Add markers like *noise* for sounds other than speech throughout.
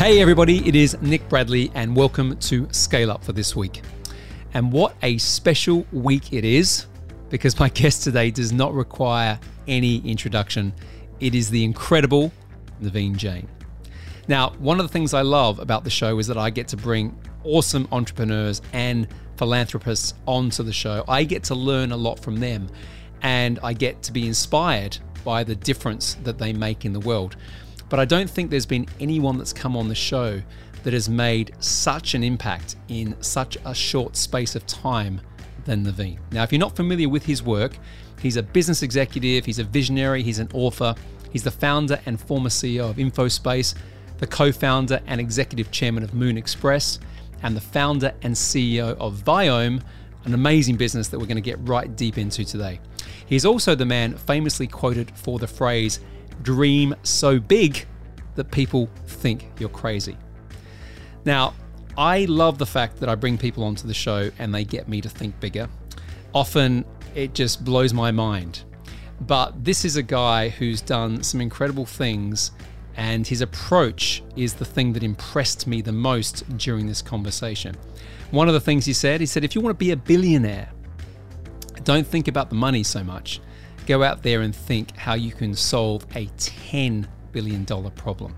Hey, everybody, it is Nick Bradley, and welcome to Scale Up for this week. And what a special week it is because my *laughs* guest today does not require any introduction. It is the incredible Naveen Jain. Now, one of the things I love about the show is that I get to bring awesome entrepreneurs and philanthropists onto the show. I get to learn a lot from them and I get to be inspired by the difference that they make in the world. But I don't think there's been anyone that's come on the show that has made such an impact in such a short space of time than Naveen. Now, if you're not familiar with his work, he's a business executive, he's a visionary, he's an author, he's the founder and former CEO of InfoSpace, the co founder and executive chairman of Moon Express, and the founder and CEO of Viome, an amazing business that we're going to get right deep into today. He's also the man famously quoted for the phrase, dream so big that people think you're crazy. Now, I love the fact that I bring people onto the show and they get me to think bigger. Often it just blows my mind. But this is a guy who's done some incredible things, and his approach is the thing that impressed me the most during this conversation. One of the things he said, he said, if you want to be a billionaire, don't think about the money so much go out there and think how you can solve a $10 billion problem.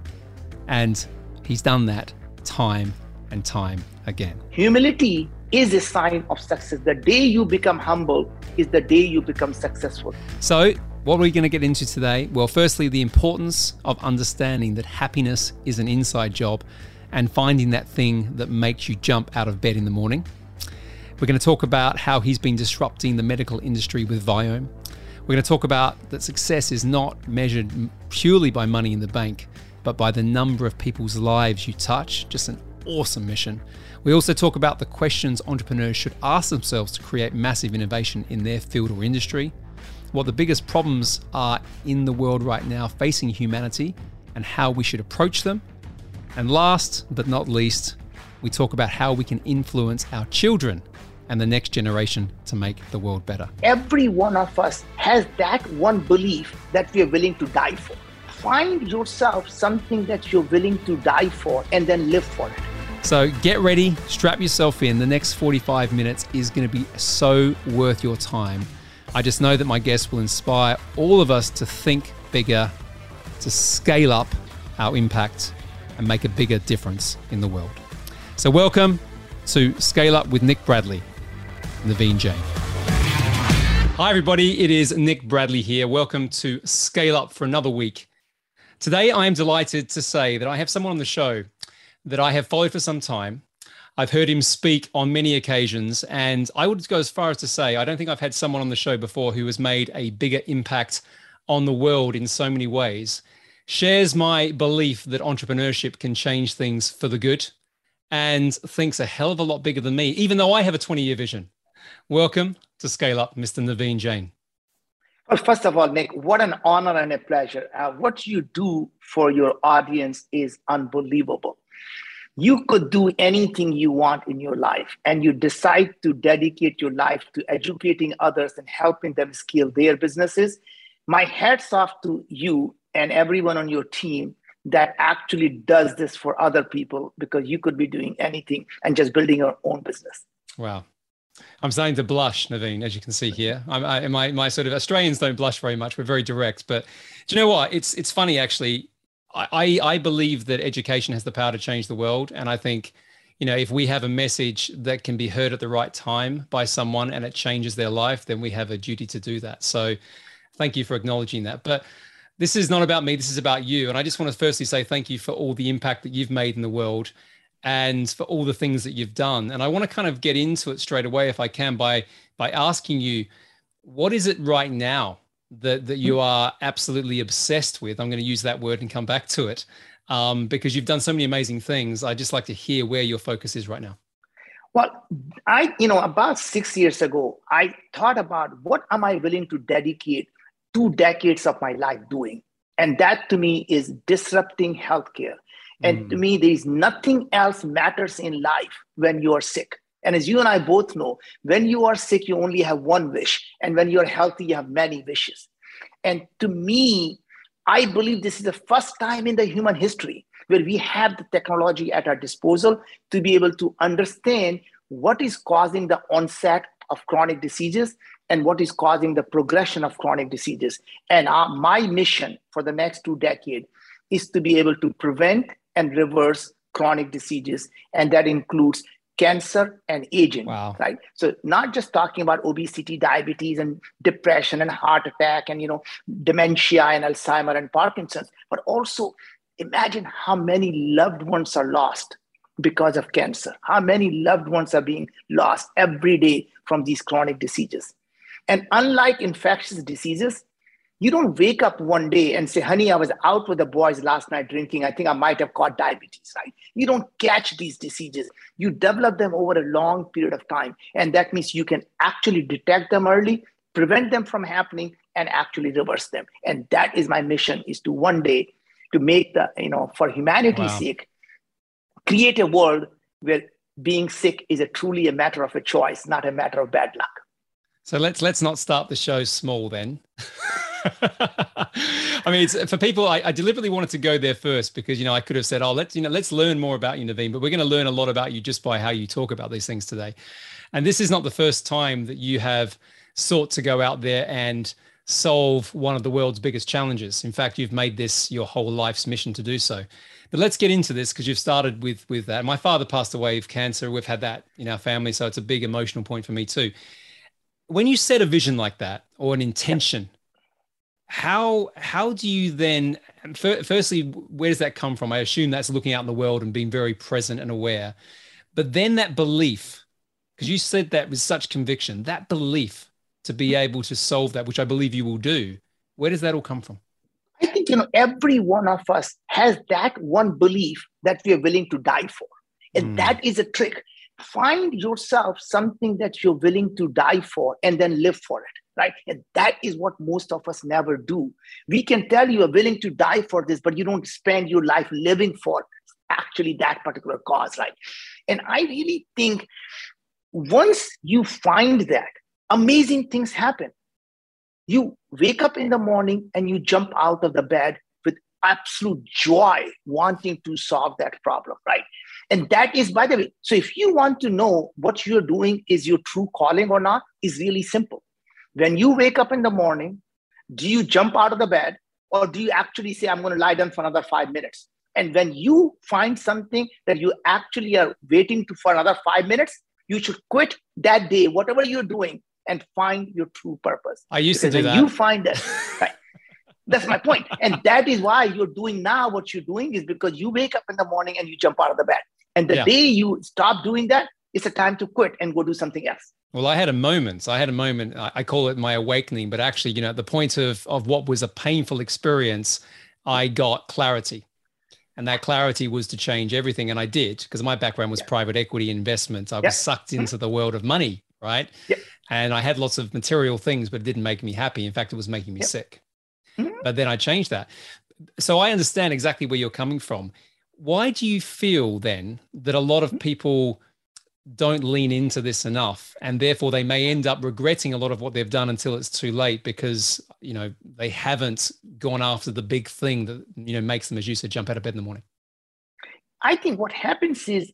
And he's done that time and time again. Humility is a sign of success. The day you become humble is the day you become successful. So, what are we going to get into today? Well, firstly, the importance of understanding that happiness is an inside job and finding that thing that makes you jump out of bed in the morning. We're going to talk about how he's been disrupting the medical industry with Viome. We're going to talk about that success is not measured purely by money in the bank, but by the number of people's lives you touch. Just an awesome mission. We also talk about the questions entrepreneurs should ask themselves to create massive innovation in their field or industry, what the biggest problems are in the world right now facing humanity, and how we should approach them. And last but not least, we talk about how we can influence our children and the next generation to make the world better. Every one of us has that one belief that we are willing to die for. Find yourself something that you're willing to die for and then live for it. So get ready, strap yourself in. The next 45 minutes is going to be so worth your time. I just know that my guests will inspire all of us to think bigger, to scale up our impact, and make a bigger difference in the world. So, welcome to Scale Up with Nick Bradley. Naveen Jain. Hi, everybody. It is Nick Bradley here. Welcome to Scale Up for another week. Today, I am delighted to say that I have someone on the show that I have followed for some time. I've heard him speak on many occasions, and I would go as far as to say I don't think I've had someone on the show before who has made a bigger impact on the world in so many ways. Shares my belief that entrepreneurship can change things for the good and thinks a hell of a lot bigger than me, even though I have a 20 year vision. Welcome to Scale Up, Mr. Naveen Jain. Well, first of all, Nick, what an honor and a pleasure. Uh, what you do for your audience is unbelievable. You could do anything you want in your life, and you decide to dedicate your life to educating others and helping them scale their businesses. My hats off to you and everyone on your team that actually does this for other people because you could be doing anything and just building your own business. Wow. I'm starting to blush, Naveen, as you can see here. I, my my sort of Australians don't blush very much. We're very direct, but do you know what? It's it's funny actually. I I believe that education has the power to change the world, and I think, you know, if we have a message that can be heard at the right time by someone and it changes their life, then we have a duty to do that. So, thank you for acknowledging that. But this is not about me. This is about you, and I just want to firstly say thank you for all the impact that you've made in the world and for all the things that you've done. And I want to kind of get into it straight away, if I can, by by asking you, what is it right now that that you are absolutely obsessed with? I'm going to use that word and come back to it um, because you've done so many amazing things. I just like to hear where your focus is right now. Well, I, you know, about six years ago, I thought about what am I willing to dedicate two decades of my life doing, and that to me is disrupting healthcare and mm. to me, there is nothing else matters in life when you are sick. And as you and I both know, when you are sick, you only have one wish. And when you're healthy, you have many wishes. And to me, I believe this is the first time in the human history where we have the technology at our disposal to be able to understand what is causing the onset of chronic diseases and what is causing the progression of chronic diseases. And our, my mission for the next two decades is to be able to prevent and reverse chronic diseases. And that includes cancer and aging wow. right so not just talking about obesity diabetes and depression and heart attack and you know dementia and alzheimer and parkinson's but also imagine how many loved ones are lost because of cancer how many loved ones are being lost every day from these chronic diseases and unlike infectious diseases you don't wake up one day and say, honey, I was out with the boys last night drinking. I think I might have caught diabetes, right? You don't catch these diseases. You develop them over a long period of time. And that means you can actually detect them early, prevent them from happening, and actually reverse them. And that is my mission is to one day to make the, you know, for humanity's wow. sake, create a world where being sick is a truly a matter of a choice, not a matter of bad luck. So let's let's not start the show small then. *laughs* *laughs* I mean, it's, for people, I, I, deliberately wanted to go there first because you know I could have said, "Oh, let's you know let's learn more about you, Naveen." But we're going to learn a lot about you just by how you talk about these things today. And this is not the first time that you have sought to go out there and solve one of the world's biggest challenges. In fact, you've made this your whole life's mission to do so. But let's get into this because you've started with with that. My father passed away of cancer. We've had that in our family, so it's a big emotional point for me too. When you set a vision like that or an intention how how do you then firstly where does that come from? I assume that's looking out in the world and being very present and aware. But then that belief because you said that with such conviction that belief to be able to solve that which i believe you will do where does that all come from? I think you know every one of us has that one belief that we are willing to die for. And mm. that is a trick. Find yourself something that you're willing to die for and then live for it right? And that is what most of us never do. We can tell you are willing to die for this, but you don't spend your life living for actually that particular cause, right? And I really think once you find that, amazing things happen. You wake up in the morning and you jump out of the bed with absolute joy, wanting to solve that problem, right? And that is, by the way, so if you want to know what you're doing is your true calling or not, is really simple when you wake up in the morning, do you jump out of the bed or do you actually say, I'm going to lie down for another five minutes? And when you find something that you actually are waiting to for another five minutes, you should quit that day, whatever you're doing, and find your true purpose. I used because to do that. You find that. Right, that's my point. *laughs* And that is why you're doing now what you're doing is because you wake up in the morning and you jump out of the bed. And the yeah. day you stop doing that, it's a time to quit and go do something else. Well, I had a moment. I had a moment. I call it my awakening, but actually, you know, at the point of of what was a painful experience, I got clarity, and that clarity was to change everything, and I did because my background was yeah. private equity investments. I yeah. was sucked mm-hmm. into the world of money, right? Yeah. And I had lots of material things, but it didn't make me happy. In fact, it was making me sick. Mm-hmm. But then I changed that. So I understand exactly where you're coming from. Why do you feel then that a lot of mm-hmm. people don't lean into this enough and therefore they may end up regretting a lot of what they've done until it's too late because you know they haven't gone after the big thing that you know makes them as you said jump out of bed in the morning. I think what happens is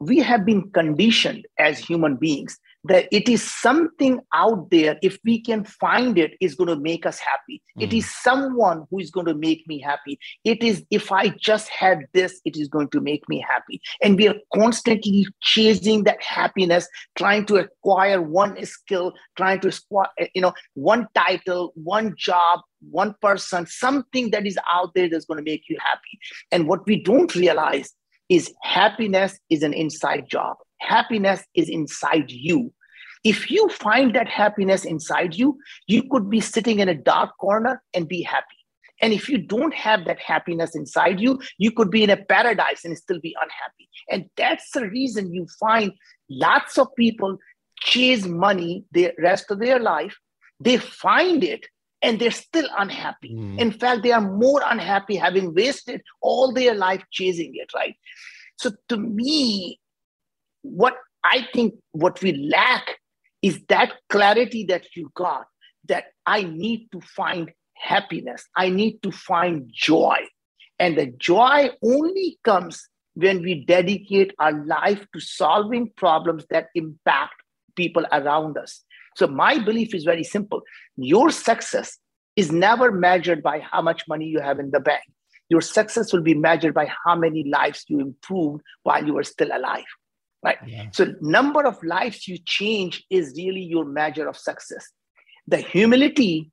we have been conditioned as human beings that it is something out there if we can find it is going to make us happy. Mm. it is someone who is going to make me happy. It is if i just had this it is going to make me happy. And we are constantly chasing that happiness trying to acquire one skill trying to acquire you know one title one job one person something that is out there that's going to make you happy. And what we don't realize is happiness is an inside job happiness is inside you. If you find that happiness inside you, you could be sitting in a dark corner and be happy. And if you don't have that happiness inside you, you could be in a paradise and still be unhappy. And that's the reason you find lots of people chase money the rest of their life. They find it and they're still unhappy. Mm. In fact, they are more unhappy having wasted all their life chasing it, right? So to me, what I think what we lack is that clarity that you got that I need to find happiness. I need to find joy. And the joy only comes when we dedicate our life to solving problems that impact people around us. So, my belief is very simple your success is never measured by how much money you have in the bank. Your success will be measured by how many lives you improved while you were still alive. Right. Yeah. So, number of lives you change is really your measure of success. The humility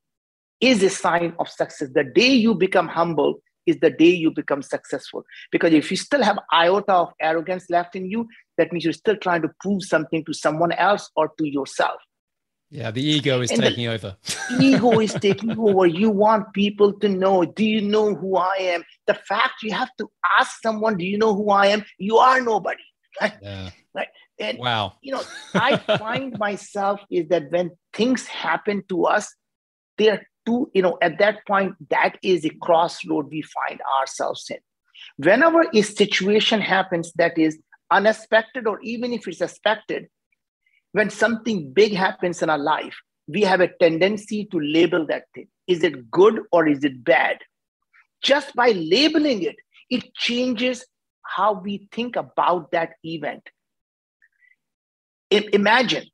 is a sign of success. The day you become humble is the day you become successful. Because if you still have iota of arrogance left in you, that means you're still trying to prove something to someone else or to yourself. Yeah, the ego is and taking over. *laughs* ego is taking over. You want people to know, do you know who I am? The fact you have to ask someone, do you know who I am? You are nobody. Right? Yeah. Right. And wow. You know, I *laughs* find myself is that when things happen to us, they're too, you know, at that point, that is a crossroad we find ourselves in. Whenever a situation happens that is unexpected, or even if it's expected, when something big happens in our life, we have a tendency to label that thing. Is it good or is it bad? Just by labeling it, it changes how we think about that event. I- imagine.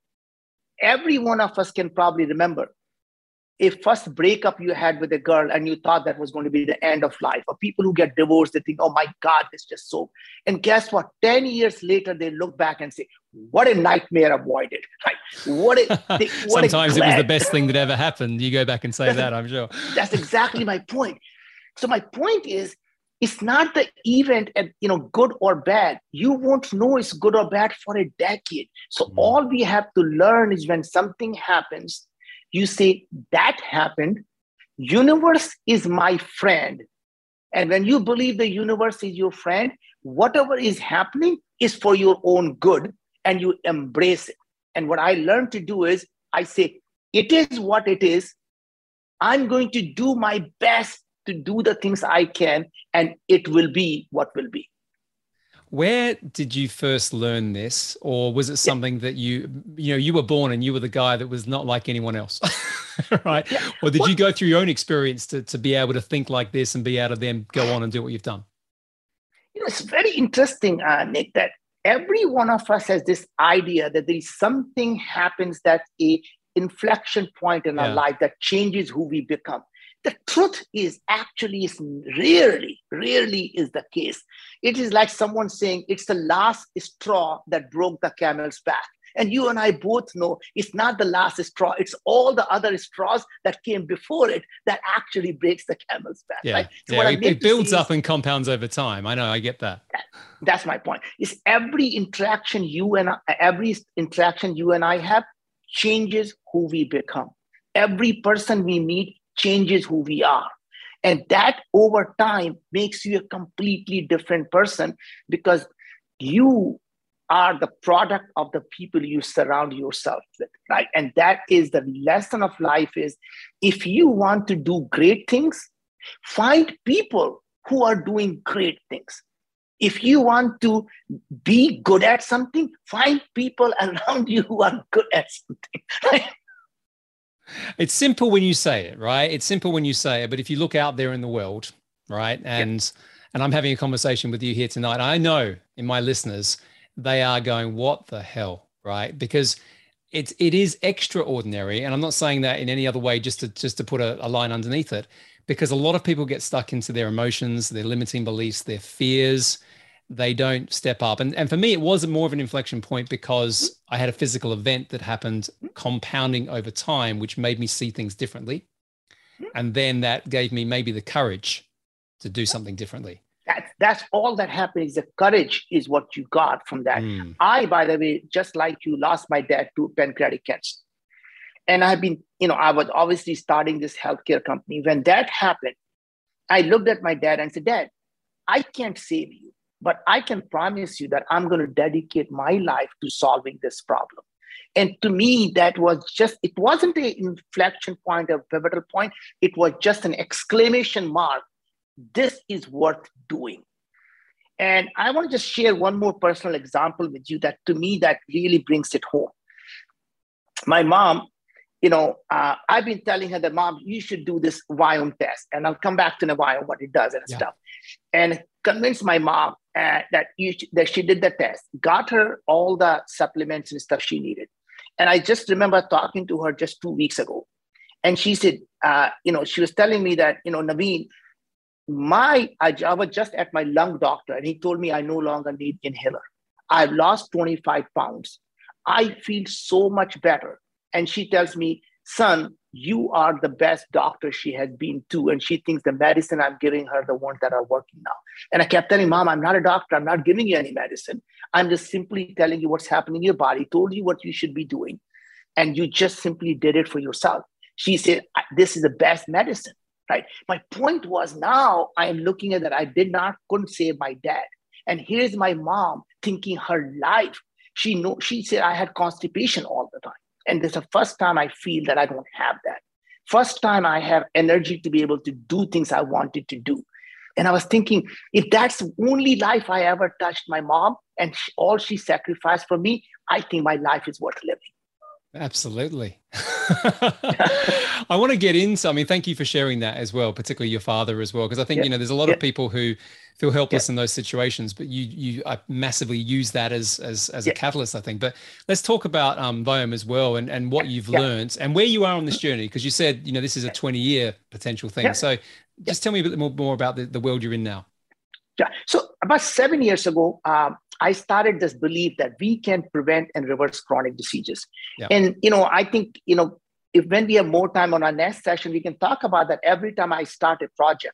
Every one of us can probably remember a first breakup you had with a girl and you thought that was going to be the end of life. Or people who get divorced they think oh my god this just so and guess what? 10 years later they look back and say what a nightmare avoided right? What a *laughs* they, what sometimes a it was the best thing that ever happened. You go back and say that i'm sure. that's exactly my point. So my point is it's not the event at you know good or bad. You won't know it's good or bad for a decade. So mm. all we have to learn is when something happens you say that happened. Universe is my friend. And when you believe the universe is your friend whatever is happening is for your own good and you embrace it. And what i learned to do is i say it is what it is. I'm going to do my best to do the things i can and it will be what will be where did you first learn this, or was it something yeah. that you, you know, you were born and you were the guy that was not like anyone else, *laughs* right? Yeah. Or did well, you go through your own experience to to be able to think like this and be able to then go on and do what you've done? You know, it's very interesting, uh, Nick, that every one of us has this idea that there is something happens that's a inflection point in yeah. our life that changes who we become the truth is actually is rarely rarely is the case it is like someone saying it's the last straw that broke the camel's back and you and I both know it's not the last straw, it's all the other straws that came before it that actually breaks the camel's back. Yeah, right? so yeah it, it builds up and compounds over time. I know, I get that. that. That's my point. Is every interaction you and I, every interaction you and I have changes who we become. Every person we meet changes who we are. And that over time makes you a completely different person because you are the product of the people you surround yourself with right and that is the lesson of life is if you want to do great things find people who are doing great things if you want to be good at something find people *laughs* around you who are good at something right? It's simple when you say it, right? It's simple when you say it, but if you look out there in the world, right? And yeah. and I'm having a conversation with you here tonight. I know in my listeners, they are going, "What the hell?" right? Because it's it is extraordinary, and I'm not saying that in any other way, just to just to put a, a line underneath it, because a lot of people get stuck into their emotions, their limiting beliefs, their fears, they don't step up. And, and for me, it was more of an inflection point because I had a physical event that happened compounding over time, which made me see things differently. And then that gave me maybe the courage to do something differently. That's, that's all that happened is the courage is what you got from that. Mm. I, by the way, just like you, lost my dad to pancreatic cancer. And I've been, you know, I was obviously starting this healthcare company. When that happened, I looked at my dad and said, Dad, I can't save you but I can promise you that I'm going to dedicate my life to solving this problem. And to me, that was just, it wasn't an inflection point, a pivotal point. It was just an exclamation mark. This is worth doing. And I want to just share one more personal example with you that to me that really brings it home. My mom you know, uh, I've been telling her that, mom, you should do this Viome test. And I'll come back to the Viome, what it does and yeah. stuff. And convinced my mom uh, that, you, that she did the test, got her all the supplements and stuff she needed. And I just remember talking to her just two weeks ago. And she said, uh, you know, she was telling me that, you know, Naveen, my, I, I was just at my lung doctor and he told me I no longer need inhaler. I've lost 25 pounds. I feel so much better. And she tells me, son, you are the best doctor she has been to. And she thinks the medicine I'm giving her, the ones that are working now. And I kept telling mom, I'm not a doctor. I'm not giving you any medicine. I'm just simply telling you what's happening in your body, told you what you should be doing. And you just simply did it for yourself. She said, this is the best medicine, right? My point was now I am looking at that. I did not, couldn't save my dad. And here's my mom thinking her life. She know she said I had constipation all the time. And this is the first time I feel that I don't have that. First time I have energy to be able to do things I wanted to do. And I was thinking, if that's the only life I ever touched my mom and she, all she sacrificed for me, I think my life is worth living. Absolutely. *laughs* I want to get into, I mean, thank you for sharing that as well, particularly your father as well, because I think, yeah. you know, there's a lot yeah. of people who feel helpless yeah. in those situations, but you, you I massively use that as, as, as a catalyst, I think. But let's talk about um, Viome as well and, and what you've learned and where you are on this journey, because you said, you know, this is a 20 year potential thing. So just tell me a bit more, more about the, the world you're in now. Yeah. So about seven years ago, um, I started this belief that we can prevent and reverse chronic diseases. Yeah. And you know, I think you know, if when we have more time on our next session, we can talk about that. Every time I start a project,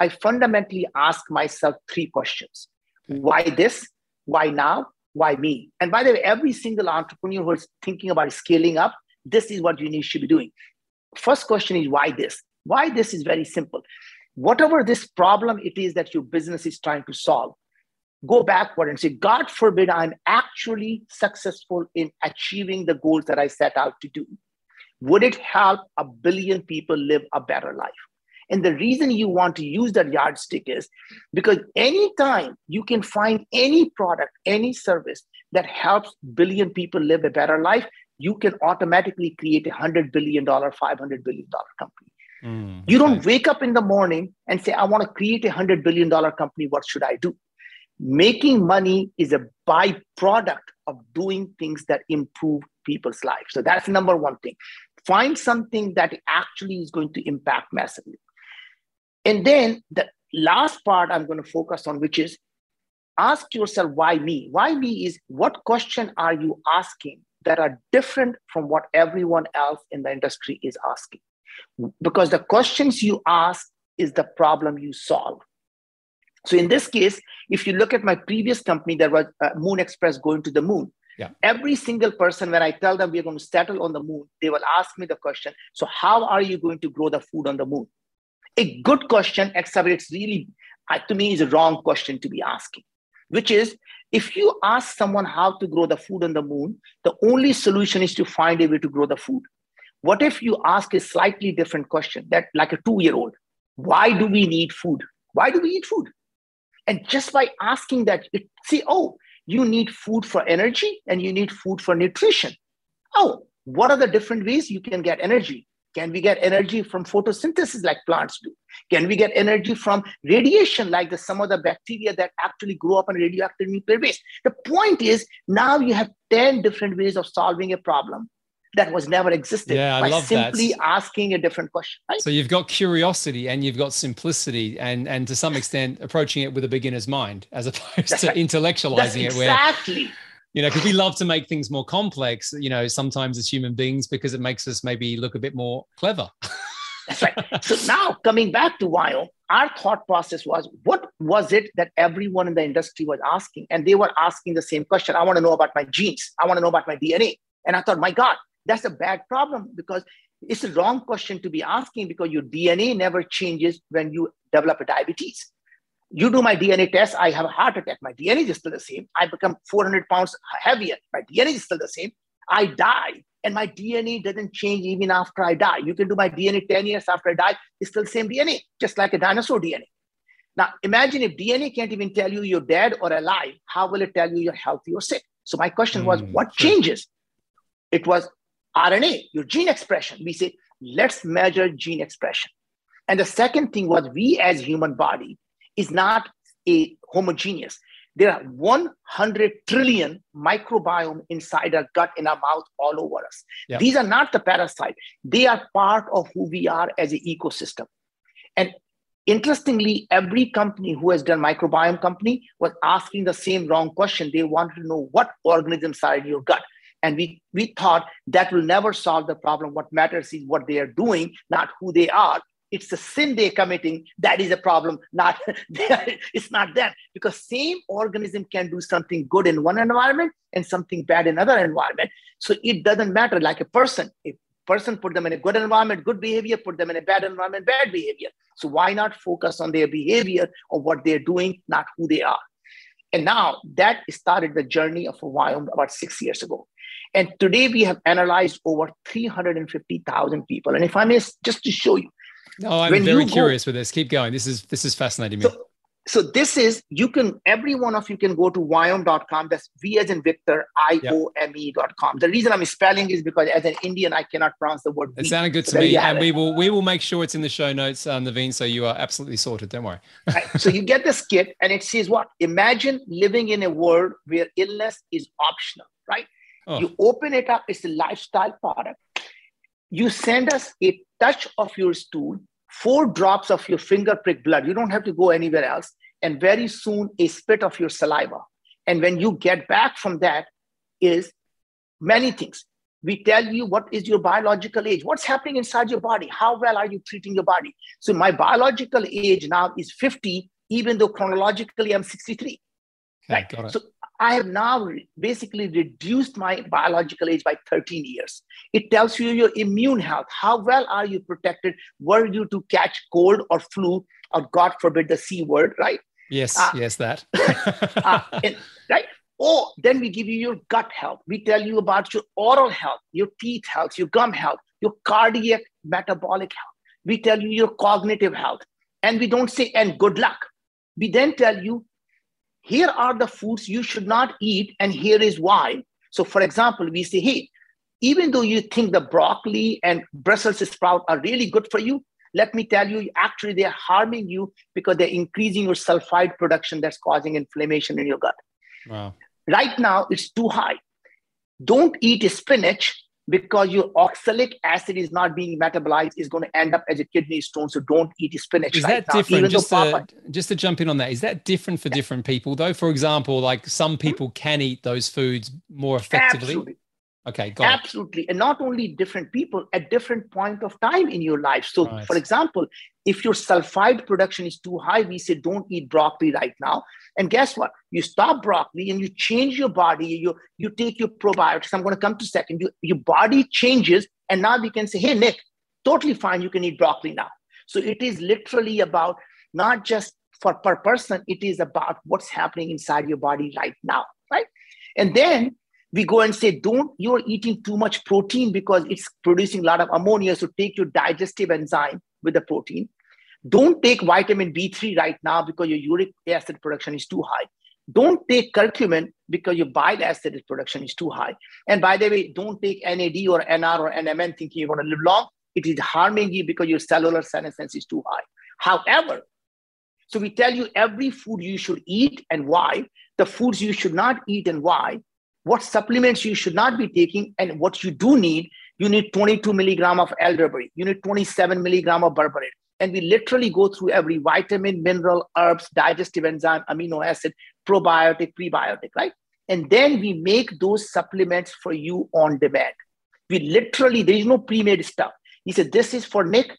I fundamentally ask myself three questions: Why this? Why now? Why me? And by the way, every single entrepreneur who is thinking about scaling up, this is what you need to be doing. First question is why this? Why this is very simple. Whatever this problem it is that your business is trying to solve, go backward and say, God forbid I'm actually successful in achieving the goals that I set out to do. Would it help a billion people live a better life? And the reason you want to use that yardstick is because anytime you can find any product, any service that helps billion people live a better life, you can automatically create a $100 billion, $500 billion company. Mm, you don't okay. wake up in the morning and say, I want to create a $100 billion company. What should I do? making money is a byproduct of doing things that improve people's lives. So that's number one thing. Find something that actually is going to impact massively. And then the last part I'm going to focus on, which is ask yourself, why me? Why me is what question are you asking that are different from what everyone else in the industry is asking? Because the questions you ask is the problem you solve. So in this case, if you look at my previous company, there was uh, Moon Express going to the moon. Yeah. Every single person, when I tell them we're going to settle on the moon, they will ask me the question So, how are you going to grow the food on the moon? A good question, except it's really, uh, to me, is a wrong question to be asking, which is if you ask someone how to grow the food on the moon, the only solution is to find a way to grow the food. What if you ask a slightly different question, that like a two year old, why do we need food? Why do we eat food? And just by asking that, it, see, oh, you need food for energy and you need food for nutrition. Oh, what are the different ways you can get energy? Can we get energy from photosynthesis like plants do? Can we get energy from radiation like the, some of the bacteria that actually grow up on radioactive nuclear waste? The point is now you have 10 different ways of solving a problem that was never existed yeah, I by love simply that. asking a different question. Right? So you've got curiosity and you've got simplicity and and to some extent approaching it with a beginner's mind as opposed That's to right. intellectualizing That's it where exactly you know because we love to make things more complex you know sometimes as human beings because it makes us maybe look a bit more clever *laughs* That's right. So now coming back to Viome, our thought process was what was it that everyone in the industry was asking? And they were asking the same question. I want to know about my genes. I want to know about my DNA. And I thought, my God, that's a bad problem because it's a wrong question to be asking because your DNA never changes when you develop a diabetes. You do my DNA test, I have a heart attack. My DNA is still the same. I become 400 pounds heavier. My DNA is still the same. I die, and my DNA doesn't change even after I die. You can do my DNA 10 years after I die, it's still the same DNA, just like a dinosaur DNA. Now, imagine if DNA can't even tell you you're dead or alive, how will it tell you you're healthy or sick? So, my question was, mm, what changes? It was RNA, your gene expression. We say, let's measure gene expression. And the second thing was we as human body is not a homogeneous. There are 100 trillion microbiome inside our gut, in our mouth, all over us. Yep. These are not the parasite. They are part of who we are as an ecosystem. And interestingly, every company who has done microbiome company was asking the same wrong question. They wanted to know what organisms are in your gut. And we, we thought that will never solve the problem. What matters is what they are doing, not who they are it's the sin they're committing that is a problem not *laughs* it's not them. Because same organism can do something good in one environment and something bad in another environment. So it doesn't matter like a person. If person put them in a good environment good behavior put them in a bad environment bad behavior. So why not focus on their behavior or what they're doing not who they are? And now that started the journey of Viome about six years ago. And today we have analyzed over 350,000 people. And if I may, just to show you, no, I'm very curious go, with this. Keep going. This is this is fascinating so, me. So this is you can every one of you can go to viome.com. That's V as in Victor, I O M E.com. The reason I'm spelling is because as an Indian, I cannot pronounce the word. It sounded good to me, and we will we will make sure it's in the show notes, uh, Naveen. So you are absolutely sorted. Don't worry. *laughs* right. So you get this kit, and it says what? Imagine living in a world where illness is optional. Right. Oh. You open it up. It's a lifestyle product you send us a touch of your stool, four drops of your finger prick blood. You don't have to go anywhere else. And very soon, a spit of your saliva. And when you get back from that, is many things. We tell you what is your biological age, what's happening inside your body, how well are you treating your body. So my biological age now is 50, even though chronologically I'm 63. Right. So I have now basically reduced my biological age by 13 years. It tells you your immune health. How well are you protected? Were you to catch cold or flu or God forbid the C word, right? Yes, uh, yes, that. uh, *laughs* and, right? Or then we give you your gut health. We tell you about your oral health, your teeth health, your gum health, your cardiac metabolic health. We tell you your cognitive health. And we don't say, and good luck. We then tell you here are the foods you should not eat, and here is why. So, for example, we say, hey, even though you think the broccoli and Brussels sprout are really good for you, let me tell you, actually, they're harming you because they're increasing your sulfide production that's causing inflammation in your gut. Wow. Right now, it's too high. Don't eat spinach because your oxalic acid is not being metabolized is going to end up as a kidney stone. So don't eat spinach. Is right that now, different? Just uh, to, just to jump in on that, is that different for yeah. different people though? For example, like some people can eat those foods more effectively. Absolutely. Okay, Absolutely. It. And not only different people at different point of time in your life. So right. for example, if your sulfide production is too high, we say don't eat broccoli right now. And guess what? You stop broccoli and you change your body, you, you take your probiotics. I'm going to come to second. You, your body changes. And now we can say, hey, Nick, totally fine. You can eat broccoli now. So it is literally about not just for per person, it is about what's happening inside your body right now, right? And then we go and say, don't, you're eating too much protein because it's producing a lot of ammonia. So take your digestive enzyme with the protein. Don't take vitamin B3 right now because your uric acid production is too high. Don't take curcumin because your bile acid production is too high. And by the way, don't take NAD or NR or NMN thinking you're going to live long. It is harming you because your cellular senescence is too high. However, so we tell you every food you should eat and why, the foods you should not eat and why, what supplements you should not be taking and what you do need you need 22 milligram of elderberry you need 27 milligram of berberine and we literally go through every vitamin mineral herbs digestive enzyme amino acid probiotic prebiotic right? And then we make those supplements for you on demand. We literally there is no pre-made stuff. He said this is for nick.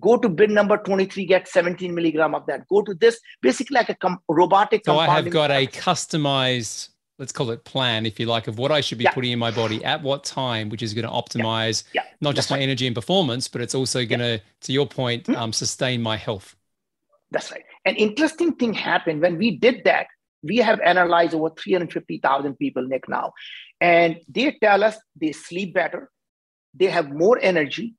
Go to bin number 23 get 17 milligram of that. Go to this basically like a com- robotic so i have got a customized let's call it plan, if you like, of what I should be yeah. putting in my body at what time, which is going to optimize yeah. Yeah. not just my energy and performance, but it's also going to, to your point, mm-hmm. um, sustain my health. That's right. An interesting thing happened when we did that. We have analyzed over 350,000 people, Nick, now. And they tell us they sleep better, they have more energy,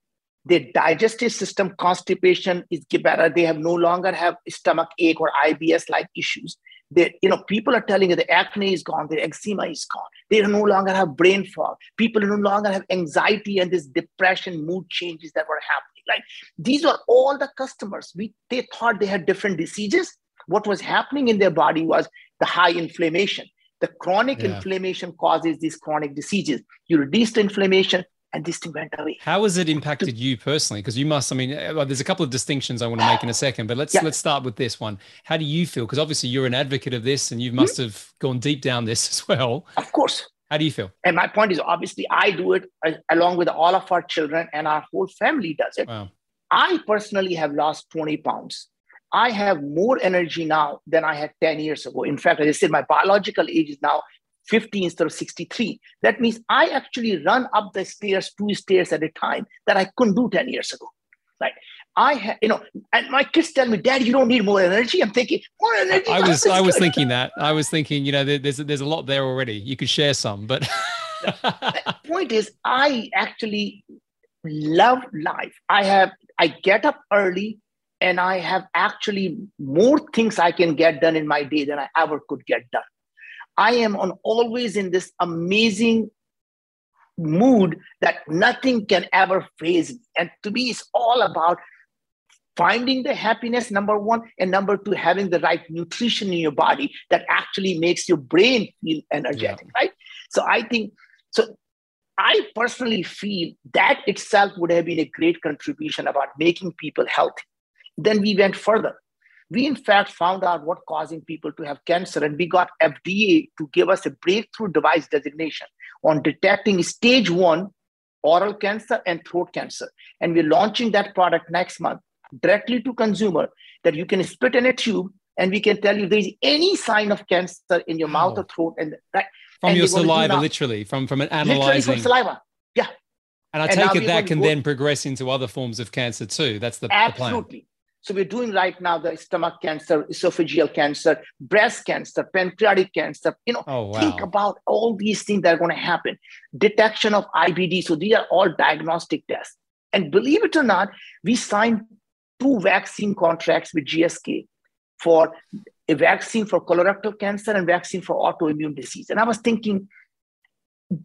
their digestive system constipation is better, they have no longer have stomach ache or IBS like issues They, you know, people are telling you the acne is gone, the eczema is gone. They no longer have brain fog. People no longer have anxiety and this depression, mood changes that were happening. Like these are all the customers. We they thought they had different diseases. What was happening in their body was the high inflammation. The chronic yeah. inflammation causes these chronic diseases. You reduce the inflammation, and this thing went away. How has it impacted you personally? Because you must, I mean, uh, there's a couple of distinctions I want to make in a second, but let's yeah. let's start with this one. How do you feel? Because obviously you're an advocate of this, and you must mm-hmm. have gone deep down this *laughs* as well. Of course. How do you feel? And my point is, obviously, I do it uh, along with all of our children, and our whole family does it. Wow. I personally have lost 20 pounds. I have more energy now than I had 10 years ago. In fact, as I said, my biological age is now 50 instead of 63. That means I actually run up the stairs, two stairs at a time that I couldn't do 10 years ago. Right. I have, you know, and my kids tell me, Dad, you don't need more energy. I'm thinking, more energy. I was, I was thinking that. I was thinking, you know, there's there's a lot there already. You could share some, but the point is, I actually love life. I have, I get up early, and I have actually more things I can get done in my day than I ever could get done. I am on always in this amazing mood that nothing can ever faze me. And to me, it's all about finding the happiness, number one, and number two, having the right nutrition in your body that actually makes your brain feel energetic, yeah. right? So I think, so I personally feel that itself would have been a great contribution about making people healthy. Then we went further we in fact found out what causing people to have cancer and we got fda to give us a breakthrough device designation on detecting stage one oral cancer and throat cancer. And we're launching that product next month directly to consumer that you can spit in a tube and we can tell you there's any sign of cancer in your mouth or throat and right from and your saliva literally from from an analyzing literally from saliva. Yeah. And i and take it that can then progress into other forms of cancer too. That's the, absolutely the plan. So we're doing right now the stomach cancer, esophageal cancer, breast cancer, pancreatic cancer. You know, oh, wow. think about all these things that are going to happen. Detection of IBD. So these are all diagnostic tests. And believe it or not, we signed two vaccine contracts with GSK for a vaccine for colorectal cancer and vaccine for autoimmune disease. And I was thinking,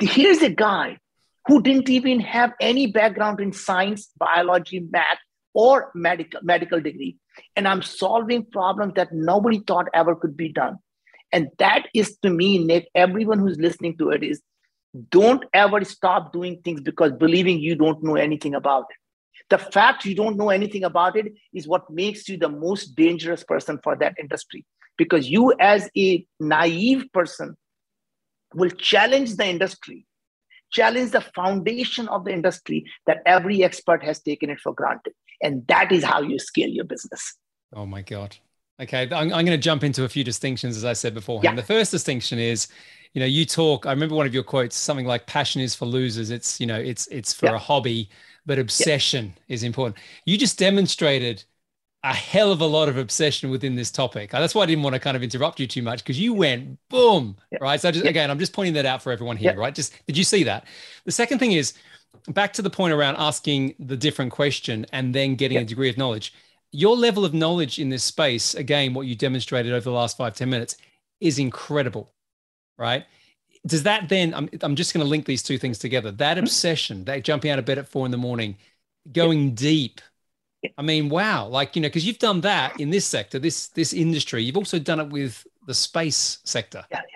here's a guy who didn't even have any background in science, biology, math, or medical medical degree and i'm solving problems that nobody thought ever could be done. And that is to me nick everyone who's listening to it is don't ever stop doing things because believing you don't know anything about it. The fact you don't know anything about it is what makes you the most dangerous person for that industry. Because you as a naive person will challenge the industry challenge the foundation of the industry that every expert has taken it for granted and that is how you scale your business. Oh my God. Okay. I'm, I'm going to jump into a few distinctions, as I said beforehand. Yeah. The first distinction is, you know, you talk, I remember one of your quotes, something like passion is for losers. It's, you know, it's, it's for yeah. a hobby, but obsession yeah. is important. You just demonstrated a hell of a lot of obsession within this topic. Uh, that's why I didn't want to kind of interrupt you too much because you went boom, right? So just, again, I'm just pointing that out for everyone here, right? Just, did you see that? The second thing is, back to the point around asking the different question and then getting a degree of knowledge. Your level of knowledge in this space again what you demonstrated over the last five ten minutes is incredible right? Does that then i'm, I'm just going to link these two things together. That mm-hmm. obsession that jumping out of bed at four in the morning going deep. I mean wow like you know because you've done that in this sector this this industry. You've also done it with the space sector. Yeah, yeah.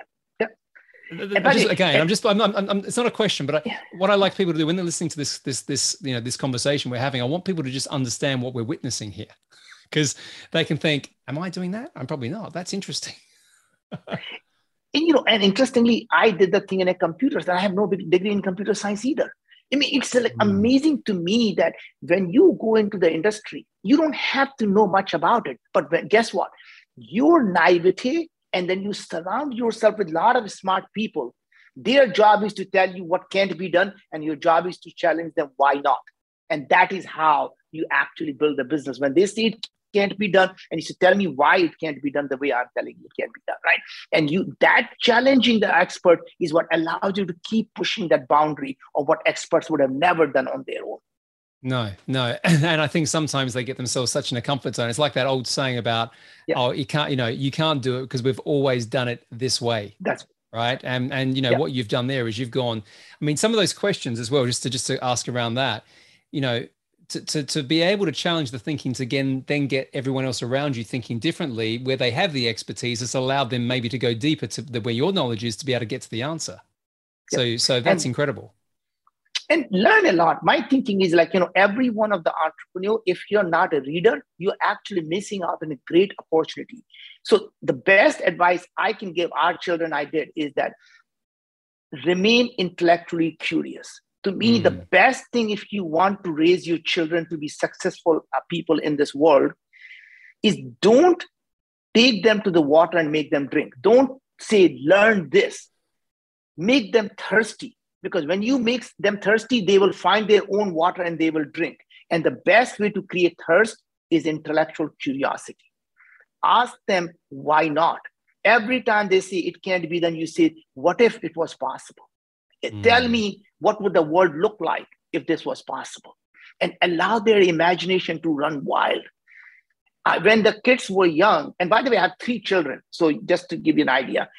Just, again, I'm just, I'm, I'm, I'm, it's not a question, but I, what I like people to do when they're listening to this, this, this, you know, this conversation we're having, I want people to just understand what we're witnessing here, because they can think, "Am I doing that? I'm probably not." That's interesting. *laughs* and you know, and interestingly, I did the thing in a computers, and I have no degree in computer science either. I mean, it's like mm. amazing to me that when you go into the industry, you don't have to know much about it. But when, guess what? Your naivety and then you surround yourself with a lot of smart people. Their job is to tell you what can't be done and your job is to challenge them why not? And that is how you actually build a business. When they say it can't be done and you should tell me why it can't be done the way i'm telling you it can't be done right? And you that challenging the expert is what allows you to keep pushing that boundary of what experts would have never done on their own No, no. *laughs* And I think sometimes they get themselves such in a comfort zone. It's like that old saying about, yeah. oh, you can't, you know, you can't do it because we've always done it this way. That's right. And and you know, yeah. what you've done there is you've gone, I mean, some of those questions as well, just to just to ask around that, you know, to, to, to be able to challenge the thinking to again then get everyone else around you thinking differently where they have the expertise it's allowed them maybe to go deeper to the, where your knowledge is to be able to get to the answer so so that's and, incredible and learn a lot. My thinking is like you know every one of the entrepreneur if you're not a reader you're actually missing out on a great opportunity. So the best advice i can give our children i did is that remain intellectually curious. To me mm. the best thing if you want to raise your children to be successful uh, people in this world is don't take them to the water and make them drink. Don't say learn this. Make them thirsty because when you make them thirsty they will find their own water and they will drink. And the best way to create thirst is intellectual curiosity. Ask them why not? Every time they say it can't be then you say what if it was possible? Mm. tell me what would the world look like if this was possible? And allow their imagination to run wild. Uh, when the kids were young and by the way i have three children so just to give you an idea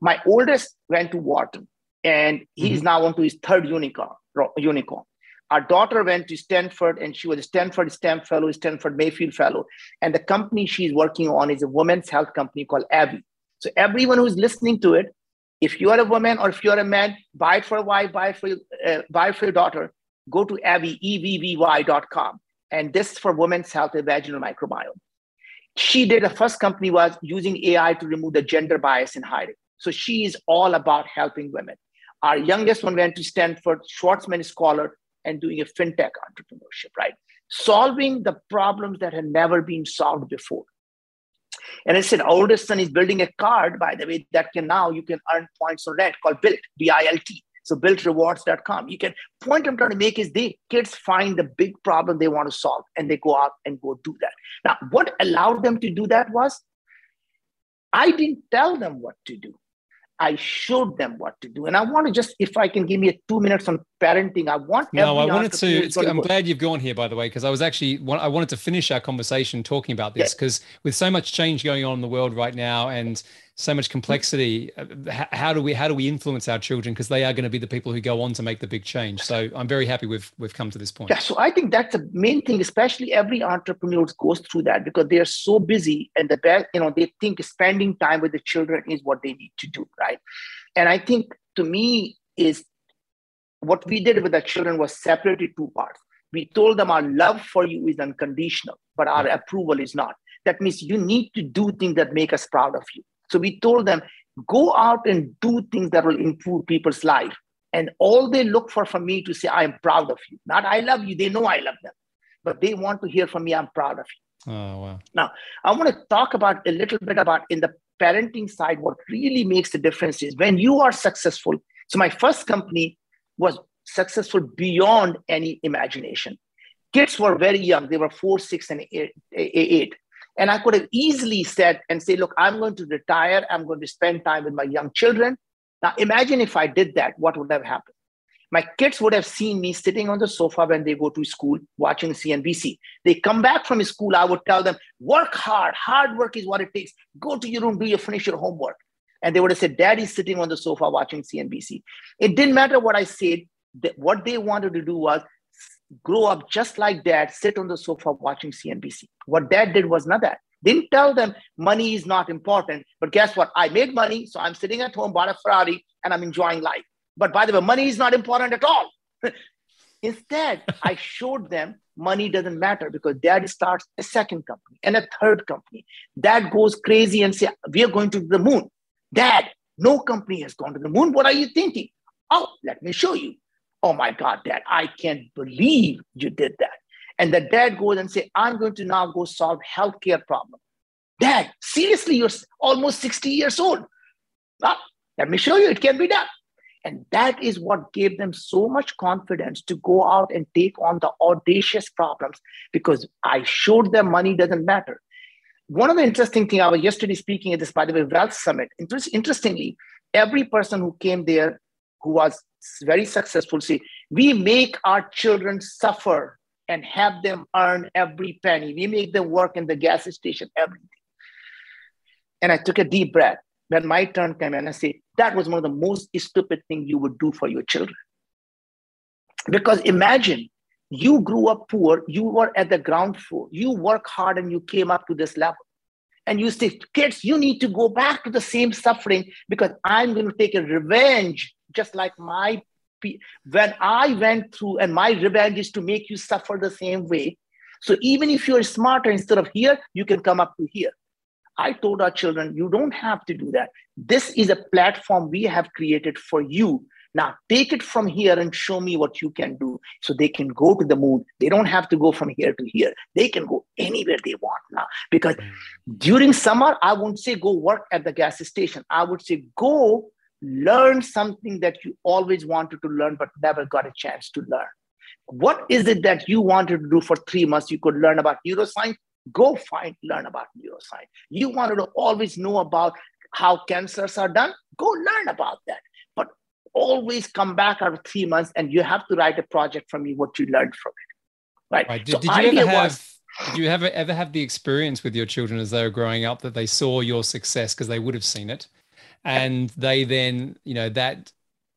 my oldest went to wharton and he's mm-hmm. now on to his third unicorn unicorn our daughter went to stanford and she was a stanford stem fellow stanford mayfield fellow and the company she's working on is a women's health company called Evvy so everyone who's listening to it if you are a woman or if you're a man, buy it for a wife, buy it for, uh, buy it for your daughter, go to Evvy, E-V-V-Y.com. And this is for women's health and vaginal microbiome. She did, the first company was using AI to remove the gender bias in hiring. So she is all about helping women. Our youngest one went to Stanford, Schwarzman Scholar, and doing a fintech entrepreneurship, right? Solving the problems that had never been solved before. And I said, oldest son is building a card, by the way, that can now you can earn points on that called Bilt, B-I-L-T. So biltrewards.com. You can point them trying to make is the kids find the big problem they want to solve and they go out and go do that. Now, what allowed them to do that was I didn't tell them what to do. I showed them what to do. And I want to just, if I can give me a two minutes on parenting, I want. No, I wanted to. I'm glad you've gone here, by the way, because I was actually, I wanted to finish our conversation talking about this because yeah. with so much change going on in the world right now and so much complexity. Uh, how do we how do we influence our children? Because they are going to be the people who go on to make the big change. So i'm very happy we've we've come to this point. Yeah so i think that's the main thing especially every entrepreneur goes through that because they are so busy and the best you know they think spending time with the children is what they need to do right? And i think to me is what we did with the children was separated two parts. We told them our love for you is unconditional but our approval is not. That means you need to do things that make us proud of you so we told them, go out and do things that will improve people's life. And all they look for from me to say, I am proud of you. Not I love you. They know I love them. But they want to hear from me, I'm proud of you. Oh, wow. Now, I want to talk about a little bit about in the parenting side, what really makes the difference is when you are successful. So my first company was successful beyond any imagination. Kids were very young. They were four, six, and eight. eight. And I could have easily said and say, look, I'm going to retire. I'm going to spend time with my young children. Now, imagine if I did that, what would have happened? My kids would have seen me sitting on the sofa when they go to school watching CNBC. They come back from school, I would tell them, work hard. Hard work is what it takes. Go to your room, do your finish your homework. And they would have said, Daddy's sitting on the sofa watching CNBC. It didn't matter what I said. What they wanted to do was grow up just like dad, sit on the sofa watching CNBC. What dad did was not that. Didn't tell them money is not important. But guess what? I made money, so I'm sitting at home, bought a Ferrari, and I'm enjoying life. But by the way, money is not important at all. *laughs* Instead, I showed them money doesn't matter because dad starts a second company and a third company. Dad goes crazy and say, we are going to the moon. Dad, no company has gone to the moon. What are you thinking? Oh, let me show you oh my God, dad, I can't believe you did that. And the dad goes and say, I'm going to now go solve healthcare problem. Dad, seriously, you're almost 60 years old. Well, let me show you, it can be done. And that is what gave them so much confidence to go out and take on the audacious problems because I showed them money doesn't matter. One of the interesting things I was yesterday speaking at this, by the way, Wealth Summit. Interestingly, every person who came there who was very successful say we make our children suffer and have them earn every penny. We make them work in the gas station, everything. And I took a deep breath. When my turn came and I said, that was one of the most stupid things you would do for your children. Because imagine you grew up poor, you were at the ground floor, you work hard and you came up to this level. And you say, kids, you need to go back to the same suffering because I'm going to take a revenge, just like my when I went through, and my revenge is to make you suffer the same way. So even if you're smarter, instead of here, you can come up to here. I told our children, you don't have to do that. This is a platform we have created for you now take it from here and show me what you can do. So they can go to the moon. They don't have to go from here to here. They can go anywhere they want now. Because during summer, I won't say go work at the gas station. I would say go learn something that you always wanted to learn but never got a chance to learn. What is it that you wanted to do for three months? You could learn about neuroscience. Go find, learn about neuroscience. You wanted to always know about how cancers are done. Go learn about that But always come back after three months and you have to write a project from me what you learned from it right, right. Did, so did you ever have was, did you ever ever have the experience with your children as they were growing up that they saw your success because they would have seen it and they then you know that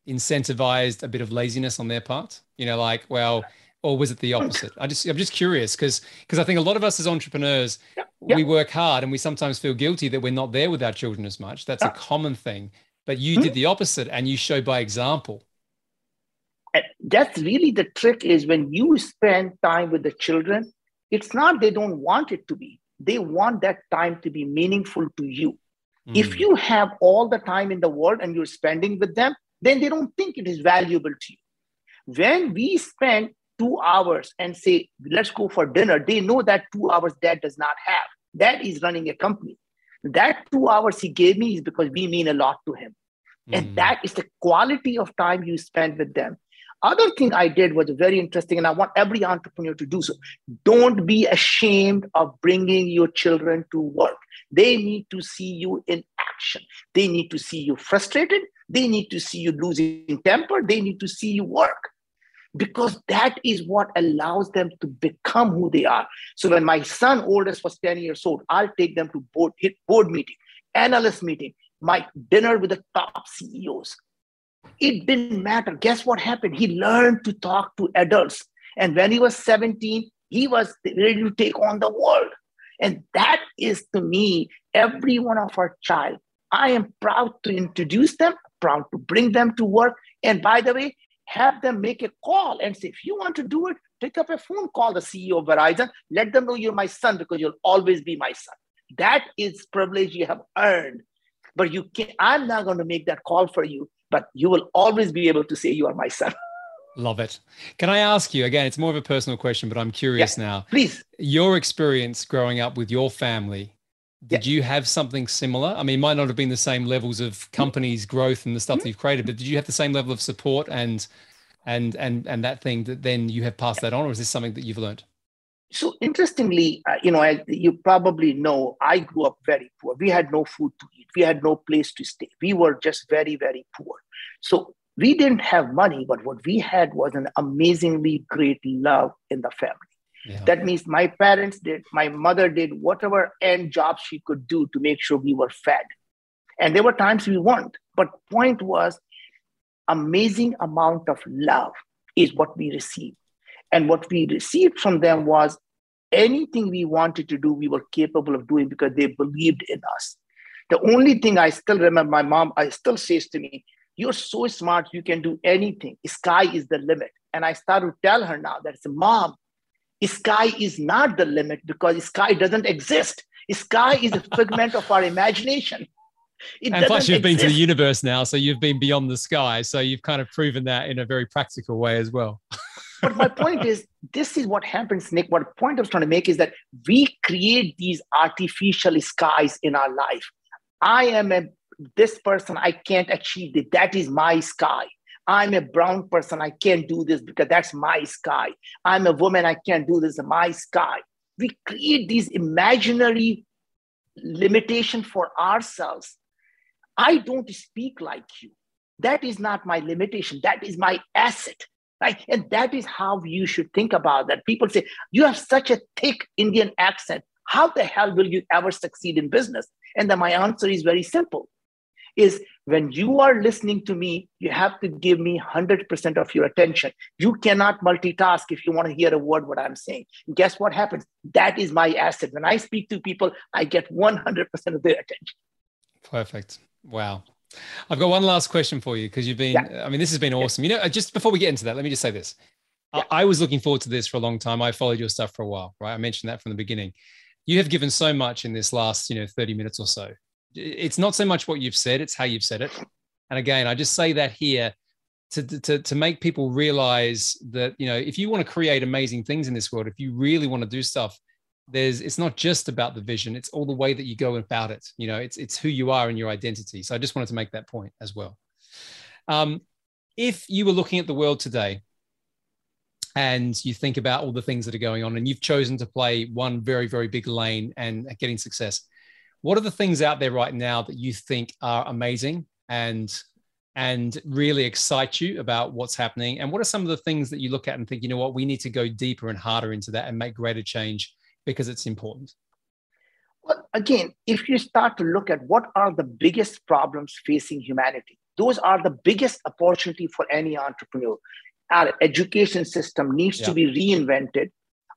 incentivized a bit of laziness on their part you know like well or was it the opposite? I just i'm just curious because because i think a lot of us as entrepreneurs yeah, yeah. we work hard and we sometimes feel guilty that we're not there with our children as much. That's yeah. a common thing. But you mm-hmm. did the opposite and you show by example. That's really the trick is when you spend time with the children it's not they don't want it to be. They want that time to be meaningful to you mm. if you have all the time in the world and you're spending with them then they don't think it is valuable to you when we spend two hours and say let's go for dinner they know that two hours dad does not have that is running a company that two hours he gave me is because we mean a lot to him. Mm. And that is the quality of time you spend with them. Other thing I did was very interesting, and I want every entrepreneur to do so. Don't be ashamed of bringing your children to work. They need to see you in action. They need to see you frustrated. They need to see you losing temper. They need to see you work because that is what allows them to become who they are. So when my son oldest was 10 years old, I'll take them to board, board meeting, analyst meeting, my dinner with the top CEOs. It didn't matter. Guess what happened? He learned to talk to adults. And when he was 17, he was ready to take on the world. And that is to me, every one of our child. I am proud to introduce them, proud to bring them to work. And by the way, have them make a call and say, if you want to do it, pick up a phone, call the CEO of Verizon, let them know you're my son because you'll always be my son. That is privilege you have earned. But you can I'm not going to make that call for you, but you will always be able to say you are my son. *laughs* Love it. Can I ask you again? It's more of a personal question, but I'm curious yeah, now. Please. Your experience growing up with your family did yeah. you have something similar? I mean, it might not have been the same levels of companies' growth and the stuff mm-hmm. that you've created, but did you have the same level of support and and and and that thing that then you have passed that on, or is this something that you've learned? So interestingly, uh, you know, as you probably know, I grew up very poor. We had no food to eat. We had no place to stay. We were just very, very poor. So we didn't have money, but what we had was an amazingly great love in the family. Yeah. That means my parents did, my mother did whatever end job she could do to make sure we were fed. And there were times we weren't. But point was, amazing amount of love is what we received. And what we received from them was anything we wanted to do, we were capable of doing because they believed in us. The only thing I still remember, my mom, I still says to me, You're so smart, you can do anything. Sky is the limit. And I start to tell her now that, it's a Mom, sky is not the limit because sky doesn't exist. Sky is a *laughs* figment of our imagination. It and plus, you've exist. been to the universe now, so you've been beyond the sky. So you've kind of proven that in a very practical way as well. but my point is, this is what happens, Nick. What point I was trying to make is that we create these artificial skies in our life. I am a this person. I can't achieve it. That is my sky. I'm a brown person, I can't do this because that's my sky. I'm a woman, I can't do this, my sky. We create these imaginary limitation for ourselves. I don't speak like you. That is not my limitation. That is my asset. right? And that is how you should think about that. People say, You have such a thick Indian accent. How the hell will you ever succeed in business? And then my answer is very simple is when you are listening to me, you have to give me 100% of your attention. You cannot multitask if you want to hear a word what I'm saying. And guess what happens? That is my asset. When I speak to people, I get 100% of their attention. Perfect. Wow. I've got one last question for you because you've been, yeah. I mean, this has been awesome. You know, uh, just before we get into that, let me just say this. Yeah. I, I was looking forward to this for a long time. I followed your stuff for a while, right? I mentioned that from the beginning. You have given so much in this last, you know, 30 minutes or so. It's not so much what you've said, it's how you've said it. And again, I just say that here to, to, to make people realize that, you know, if you want to create amazing things in this world, if you really want to do stuff, there's it's not just about the vision it's all the way that you go about it. You know it's it's who you are and your identity. So i just wanted to make that point as well. Um, if you were looking at the world today and you think about all the things that are going on and you've chosen to play one very very big lane and getting success what are the things out there right now that you think are amazing and and really excite you about what's happening and what are some of the things that you look at and think you know what we need to go deeper and harder into that and make greater change because it's important? Well, again, if you start to look at what are the biggest problems facing humanity, those are the biggest opportunity for any entrepreneur. Our education system needs yeah. to be reinvented.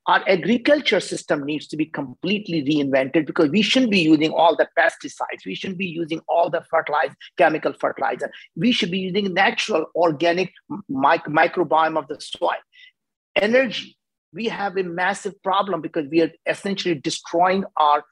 Our agriculture system needs to be completely reinvented because we shouldn't be using all the pesticides. We shouldn't be using all the fertilizer, chemical fertilizer. We should be using natural, organic mic- microbiome of the soil. Energy we have a massive problem because we are essentially destroying our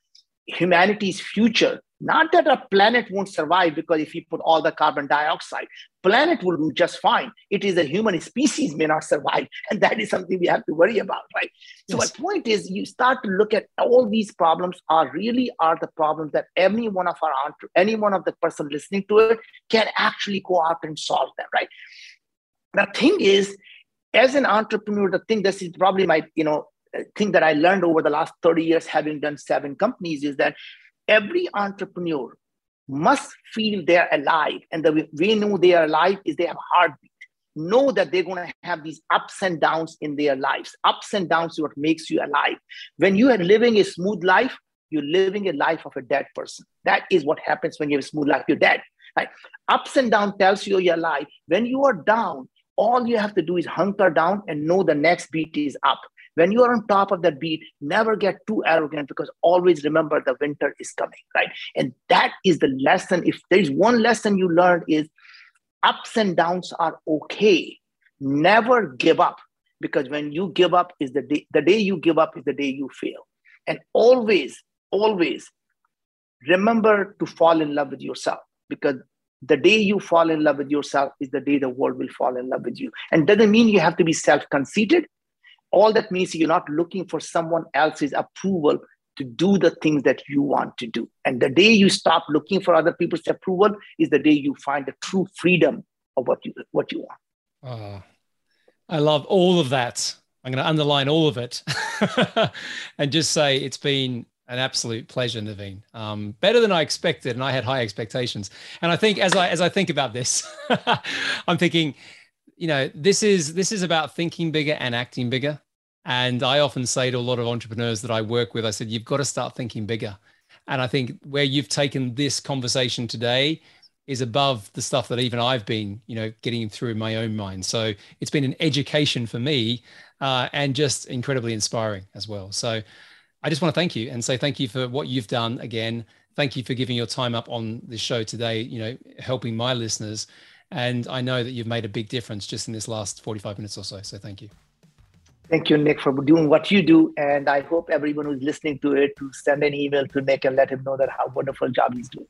humanity's future not that a planet won't survive because if we put all the carbon dioxide planet will do just fine. It is a human species may not survive and that is something we have to worry about right? So yes. my point is you start to look at all these problems are really are the problems that any one of our any one of the person listening to it can actually go out and solve them right? The thing is as an entrepreneur, the thing this is probably my, you know, thing that I learned over the last 30 years, having done seven companies, is that every entrepreneur must feel they're alive. And the way we know they are alive is they have a heartbeat. Know that they're going to have these ups and downs in their lives. Ups and downs is what makes you alive. When you are living a smooth life, you're living a life of a dead person. That is what happens when you have a smooth life. You're dead. Right? Ups and down tells you you're alive. When you are down, all you have to do is hunker down and know the next beat is up. When you are on top of that beat, never get too arrogant because always remember the winter is coming, right? And that is the lesson. If there's one lesson you learned is ups and downs are okay. Never give up because when you give up is the day, the day you give up is the day you fail. And always, always remember to fall in love with yourself because the day you fall in love with yourself is the day the world will fall in love with you. And doesn't mean you have to be self conceited. All that means you're not looking for someone else's approval to do the things that you want to do. And the day you stop looking for other people's approval is the day you find the true freedom of what you what you want. Oh, I love all of that. I'm going to underline all of it *laughs* and just say it's been an absolute pleasure, Naveen. Um, better than I expected, and I had high expectations. And I think as I as I think about this, *laughs* I'm thinking, you know, this is this is about thinking bigger and acting bigger. And I often say to a lot of entrepreneurs that I work with, I said, you've got to start thinking bigger. And I think where you've taken this conversation today is above the stuff that even I've been, you know, getting through my own mind. So it's been an education for me uh, and just incredibly inspiring as well. So I just want to thank you and say thank you for what you've done again. Thank you for giving your time up on the show today, you know, helping my listeners. And I know that you've made a big difference just in this last 45 minutes or so. So thank you. Thank you, Nick, for doing what you do. And I hope everyone who's listening to it to send an email to Nick and let him know that how wonderful job he's doing.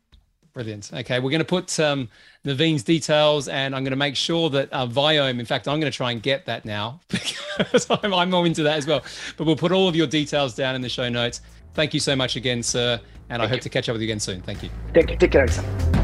Brilliant. Okay, we're going to put um, Naveen's details, and I'm going to make sure that uh, Viome. In fact, I'm going to try and get that now *laughs* because I'm, I'm more into that as well. But we'll put all of your details down in the show notes. Thank you so much again, sir, and thank I hope you. to catch up with you again soon. Thank you. Take, take care, son.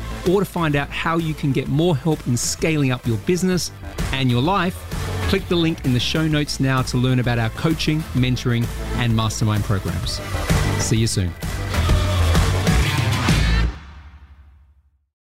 or to find out how you can get more help in scaling up your business and your life, click the link in the show notes now to learn about our coaching, mentoring, and mastermind programs. See you soon.